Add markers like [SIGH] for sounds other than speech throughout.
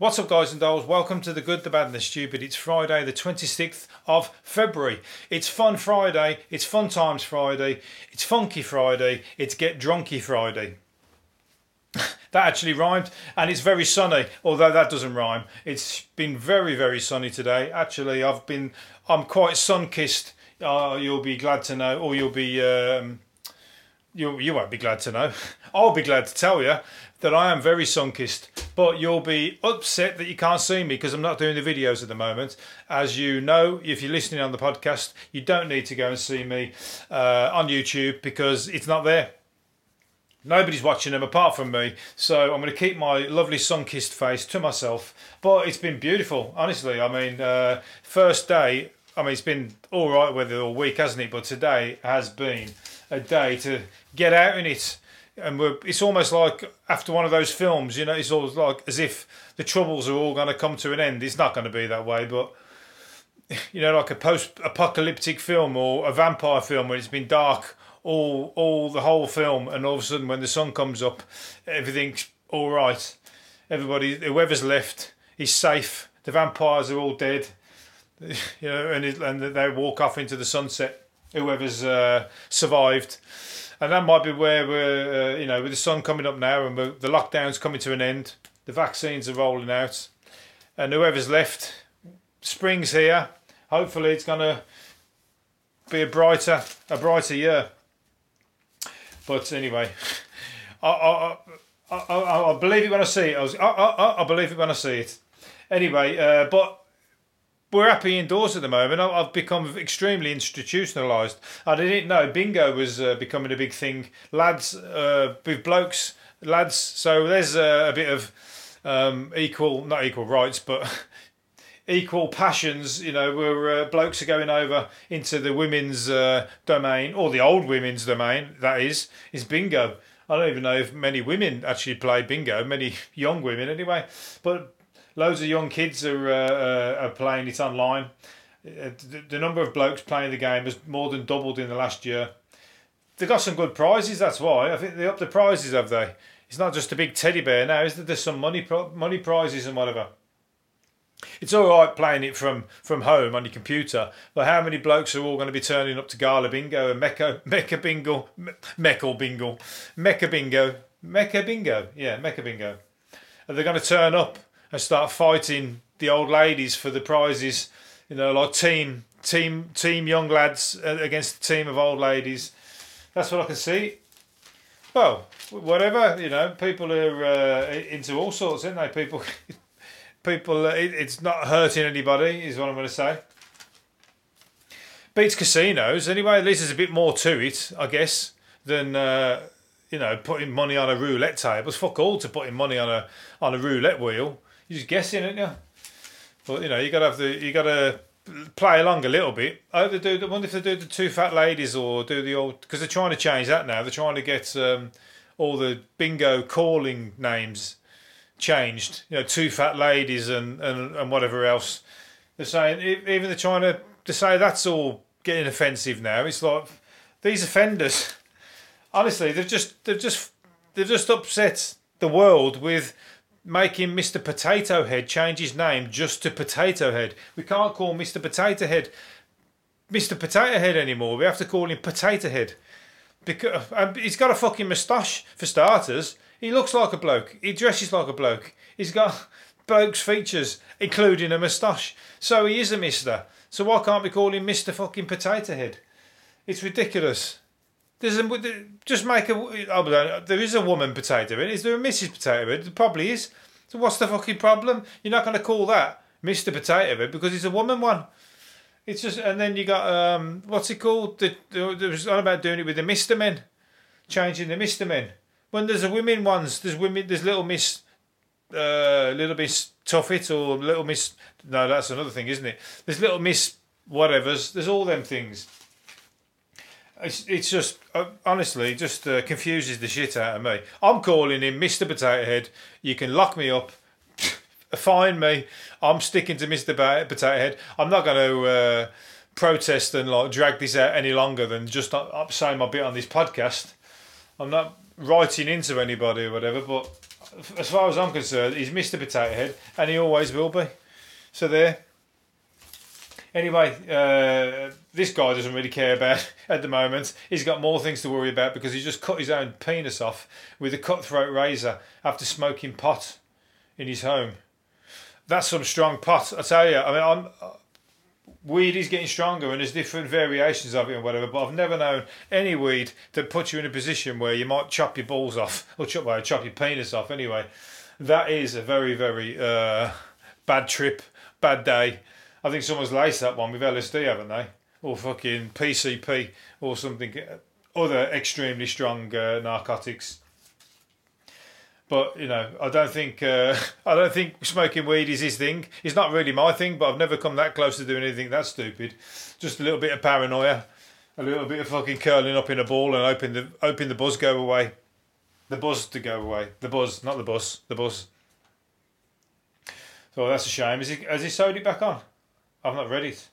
What's up, guys and dolls? Welcome to the Good, the Bad, and the Stupid. It's Friday, the 26th of February. It's Fun Friday, it's Fun Times Friday, it's Funky Friday, it's Get Drunky Friday. [LAUGHS] that actually rhymed, and it's very sunny, although that doesn't rhyme. It's been very, very sunny today. Actually, I've been, I'm quite sun kissed. Uh, you'll be glad to know, or you'll be, um, you, you won't be glad to know. [LAUGHS] I'll be glad to tell you that I am very sun kissed but you'll be upset that you can't see me because I'm not doing the videos at the moment. As you know, if you're listening on the podcast, you don't need to go and see me uh, on YouTube because it's not there. Nobody's watching them apart from me, so I'm going to keep my lovely sun-kissed face to myself. But it's been beautiful, honestly. I mean, uh, first day. I mean, it's been all right weather all week, hasn't it? But today has been a day to get out in it and we're, it's almost like after one of those films, you know, it's always like as if the troubles are all going to come to an end. It's not going to be that way, but [LAUGHS] you know, like a post-apocalyptic film or a vampire film where it's been dark all all the whole film, and all of a sudden when the sun comes up, everything's all right. Everybody, whoever's left, is safe. The vampires are all dead, [LAUGHS] you know, and it, and they walk off into the sunset. Whoever's uh, survived and that might be where we're, uh, you know, with the sun coming up now and the lockdown's coming to an end, the vaccines are rolling out, and whoever's left, spring's here. Hopefully, it's going to be a brighter, a brighter year. But anyway, [LAUGHS] I, I, I, I, believe it when I see it. I, was, I, I, I believe it when I see it. Anyway, uh, but we're happy indoors at the moment. I've become extremely institutionalised. I didn't know bingo was uh, becoming a big thing. Lads, uh, with blokes, lads. So there's a, a bit of um, equal, not equal rights, but [LAUGHS] equal passions. You know, where uh, blokes are going over into the women's uh, domain, or the old women's domain, that is, is bingo. I don't even know if many women actually play bingo, many [LAUGHS] young women anyway. But loads of young kids are, uh, uh are playing it online. Uh, the, the number of blokes playing the game has more than doubled in the last year. They've got some good prizes. That's why I think they up the prizes, have they? It's not just a big teddy bear now, is there? There's some money money prizes and whatever. It's all right playing it from, from home on your computer, but how many blokes are all going to be turning up to Gala Bingo and Mecca Mecca Bingo, Mecca Bingo, Mecca Bingo, Mecca Bingo, yeah, Mecca Bingo? Are they going to turn up and start fighting the old ladies for the prizes. You know, like team team team young lads against a team of old ladies. That's what I can see. Well, whatever you know, people are uh, into all sorts, aren't they? People, [LAUGHS] people, uh, it, it's not hurting anybody, is what I'm going to say. Beats casinos anyway. At least there's a bit more to it, I guess, than uh, you know putting money on a roulette table. It's fuck all to putting money on a on a roulette wheel. You're just guessing, aren't you? But you know, you gotta have the you gotta play along a little bit. I hope they do. I wonder if they do the two fat ladies or do the old because they're trying to change that now. They're trying to get um, all the bingo calling names changed. You know, two fat ladies and and, and whatever else. They're saying even they're trying to to say that's all getting offensive now. It's like these offenders. Honestly, they've just they've just they've just upset the world with making Mr. Potato Head change his name just to Potato Head. We can't call Mr. Potato Head Mr. Potato Head anymore. We have to call him Potato Head. Because um, he's got a fucking moustache for starters. He looks like a bloke. He dresses like a bloke. He's got [LAUGHS] bloke's features, including a moustache. So he is a mister. So why can't we call him Mr. fucking Potato Head? It's ridiculous. There's a, just make a. Oh, there is a woman potato head. Is there a Mrs. Potato Head? There probably is. So what's the fucking problem? You're not going to call that Mr. Potato Head because it's a woman one. It's just, and then you got um, what's it called? The, the, there was on about doing it with the Mister Men, changing the Mister Men. When there's a women ones, there's women, there's little Miss, uh, little Miss Tuffet or little Miss. No, that's another thing, isn't it? There's little Miss whatever's. There's all them things. It's, it's just uh, honestly just uh, confuses the shit out of me. I'm calling him Mr. Potato Head. You can lock me up, [LAUGHS] find me. I'm sticking to Mr. Potato Head. I'm not going to uh, protest and like drag this out any longer than just up saying my bit on this podcast. I'm not writing into anybody or whatever, but as far as I'm concerned, he's Mr. Potato Head, and he always will be. So there. Anyway, uh, this guy doesn't really care about [LAUGHS] at the moment. He's got more things to worry about because he just cut his own penis off with a cutthroat razor after smoking pot in his home. That's some strong pot, I tell you. I mean, I'm, weed is getting stronger and there's different variations of it and whatever, but I've never known any weed that puts you in a position where you might chop your balls off [LAUGHS] or chop, well, chop your penis off anyway. That is a very, very uh, bad trip, bad day I think someone's laced that one with LSD, haven't they? Or fucking PCP or something, other extremely strong uh, narcotics. But you know, I don't think uh, [LAUGHS] I don't think smoking weed is his thing. It's not really my thing, but I've never come that close to doing anything that stupid. Just a little bit of paranoia, a little bit of fucking curling up in a ball and hoping the hoping the buzz go away, the buzz to go away, the buzz, not the bus, the buzz. So that's a shame. Is he, has he sewed it back on? I've not read it.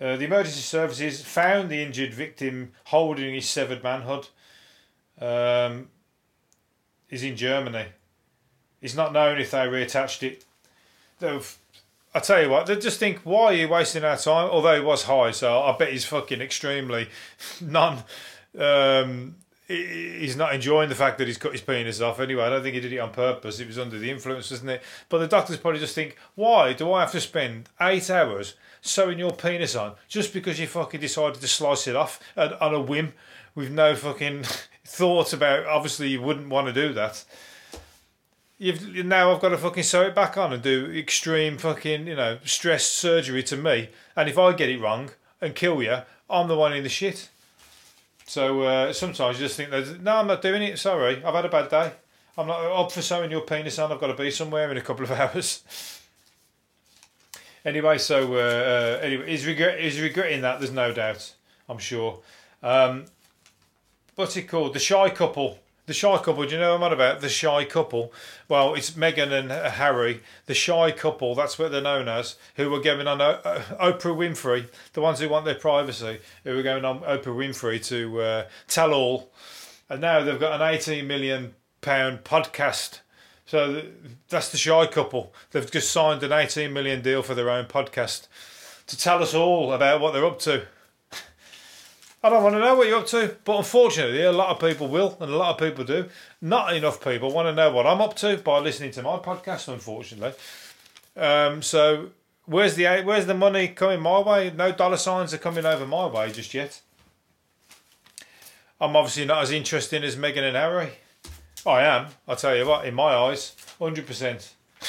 Uh, the emergency services found the injured victim holding his severed manhood. Um, he's in Germany. It's not known if they reattached it. I tell you what, they just think, why are you wasting our time? Although he was high, so I bet he's fucking extremely [LAUGHS] non um, he's not enjoying the fact that he's cut his penis off anyway. I don't think he did it on purpose. It was under the influence, wasn't it? But the doctors probably just think, why do I have to spend eight hours sewing your penis on just because you fucking decided to slice it off on a whim with no fucking [LAUGHS] thought about? Obviously, you wouldn't want to do that. You've now I've got to fucking sew it back on and do extreme fucking you know stress surgery to me. And if I get it wrong and kill you, I'm the one in the shit. So uh, sometimes you just think, no, I'm not doing it. Sorry, I've had a bad day. I'm not up for sewing your penis on. I've got to be somewhere in a couple of [LAUGHS] hours. anyway, so uh, uh, anyway, he's, regret, he's regretting that. There's no doubt. I'm sure. Um, what's it called? The shy couple the shy couple, do you know what I'm on about? The shy couple. Well, it's Meghan and Harry, the shy couple, that's what they're known as, who were going on uh, Oprah Winfrey, the ones who want their privacy, who were going on Oprah Winfrey to uh, tell all. And now they've got an 18 million pound podcast. So that's the shy couple. They've just signed an 18 million deal for their own podcast to tell us all about what they're up to. I don't want to know what you're up to, but unfortunately, a lot of people will, and a lot of people do. Not enough people want to know what I'm up to by listening to my podcast, unfortunately. Um, so, where's the where's the money coming my way? No dollar signs are coming over my way just yet. I'm obviously not as interesting as Meghan and Harry. I am. I'll tell you what. In my eyes, hundred percent. [LAUGHS]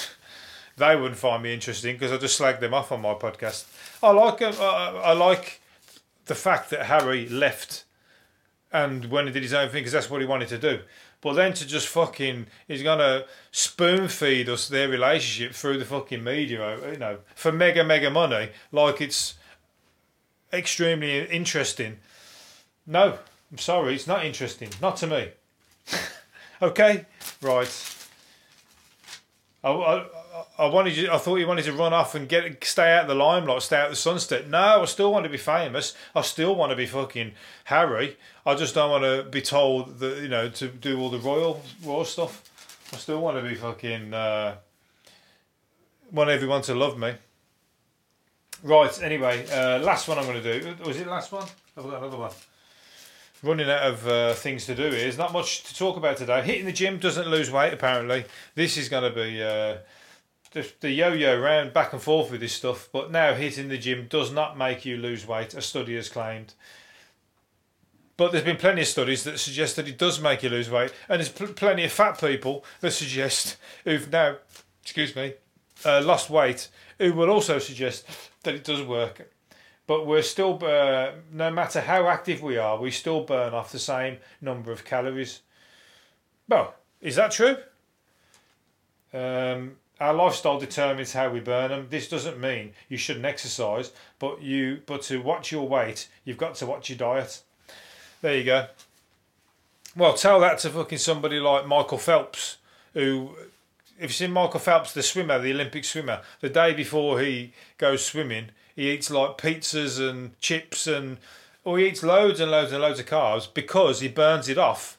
They wouldn't find me interesting because I just slagged them off on my podcast. I like them. I, I like the fact that Harry left and went and did his own thing because that's what he wanted to do. But then to just fucking, he's gonna spoon feed us their relationship through the fucking media, uh, you know, for mega mega money, like it's extremely interesting. No, I'm sorry, it's not interesting, not to me. [LAUGHS] okay, right. I, I, I wanted you, I thought you wanted to run off and get stay out of the limelight, stay out of the sunset. No, I still want to be famous. I still want to be fucking Harry. I just don't want to be told that you know to do all the royal royal stuff. I still want to be fucking uh, want everyone to love me. Right. Anyway, uh, last one I'm going to do. Was it last one? I've got another one. Running out of uh, things to do here. There's not much to talk about today. Hitting the gym doesn't lose weight. Apparently, this is going to be uh, the, the yo-yo round back and forth with this stuff, but now hitting the gym does not make you lose weight, a study has claimed. But there's been plenty of studies that suggest that it does make you lose weight, and there's pl- plenty of fat people that suggest [LAUGHS] who've now, excuse me, uh, lost weight, who will also suggest that it does work. But we're still, uh, no matter how active we are, we still burn off the same number of calories. Well, is that true? Um, our lifestyle determines how we burn them. This doesn't mean you shouldn't exercise, but you but to watch your weight, you've got to watch your diet. There you go. Well, tell that to fucking somebody like Michael Phelps, who, if you've seen Michael Phelps, the swimmer, the Olympic swimmer, the day before he goes swimming, he eats like pizzas and chips and, or he eats loads and loads and loads of carbs because he burns it off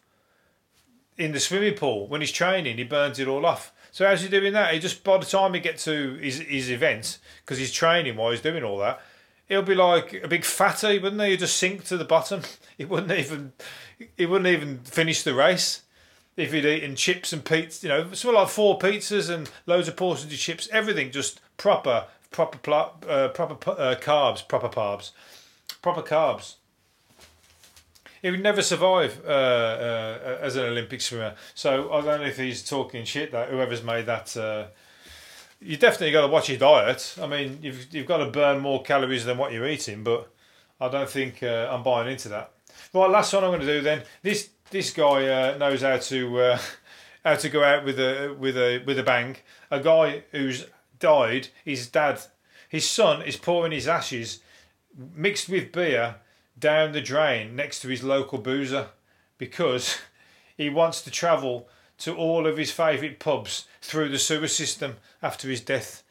in the swimming pool when he's training, he burns it all off. So how's he doing that? He just by the time he get to his his event, because he's training while he's doing all that, he'll be like a big fatty, wouldn't he? He'd just sink to the bottom. [LAUGHS] He wouldn't even he wouldn't even finish the race if he'd eaten chips and pizzas. You know, something like four pizzas and loads of portions of chips. Everything just proper, proper, uh, proper uh, carbs, proper carbs, proper carbs he would never survive uh, uh, as an Olympic swimmer. So I don't know if he's talking shit that whoever's made that. Uh, you definitely got to watch your diet. I mean, you've you've got to burn more calories than what you're eating, but I don't think uh, I'm buying into that. Right, last one I'm going to do then. This this guy uh, knows how to uh, [LAUGHS] how to go out with a with a with a bang. A guy who's died. His dad, his son, is pouring his ashes mixed with beer down the drain next to his local boozer because [LAUGHS] he wants to travel to all of his favourite pubs through the sewer system after his death.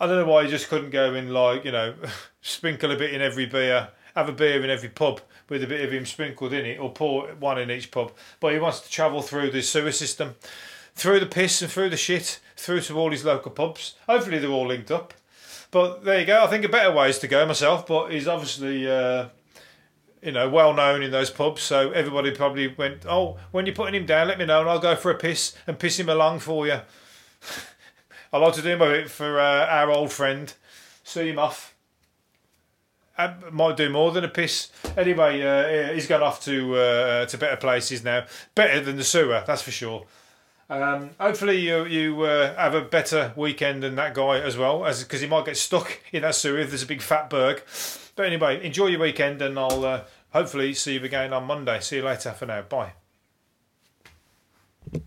I don't know why he just couldn't go in like, you know, [LAUGHS] sprinkle a bit in every beer, have a beer in every pub with a bit of him sprinkled in it, or pour one in each pub. But he wants to travel through the sewer system, through the piss and through the shit, through to all his local pubs. Hopefully they're all linked up. But there you go. I think a better ways to go myself. But he's obviously uh, you know, well known in those pubs. So everybody probably went, oh, when you're putting him down, let me know and I'll go for a piss and piss him along for you. [LAUGHS] I like to do it for uh, our old friend. See him off. I might do more than a piss. Anyway, uh, he's gone off to uh, to better places now. Better than the sewer, that's for sure. Um, hopefully you you uh, have a better weekend than that guy as well, as because he might get stuck [LAUGHS] in that sewer if there's a big fat berg. But anyway, enjoy your weekend, and I'll uh, hopefully see you again on Monday. See you later for now. Bye.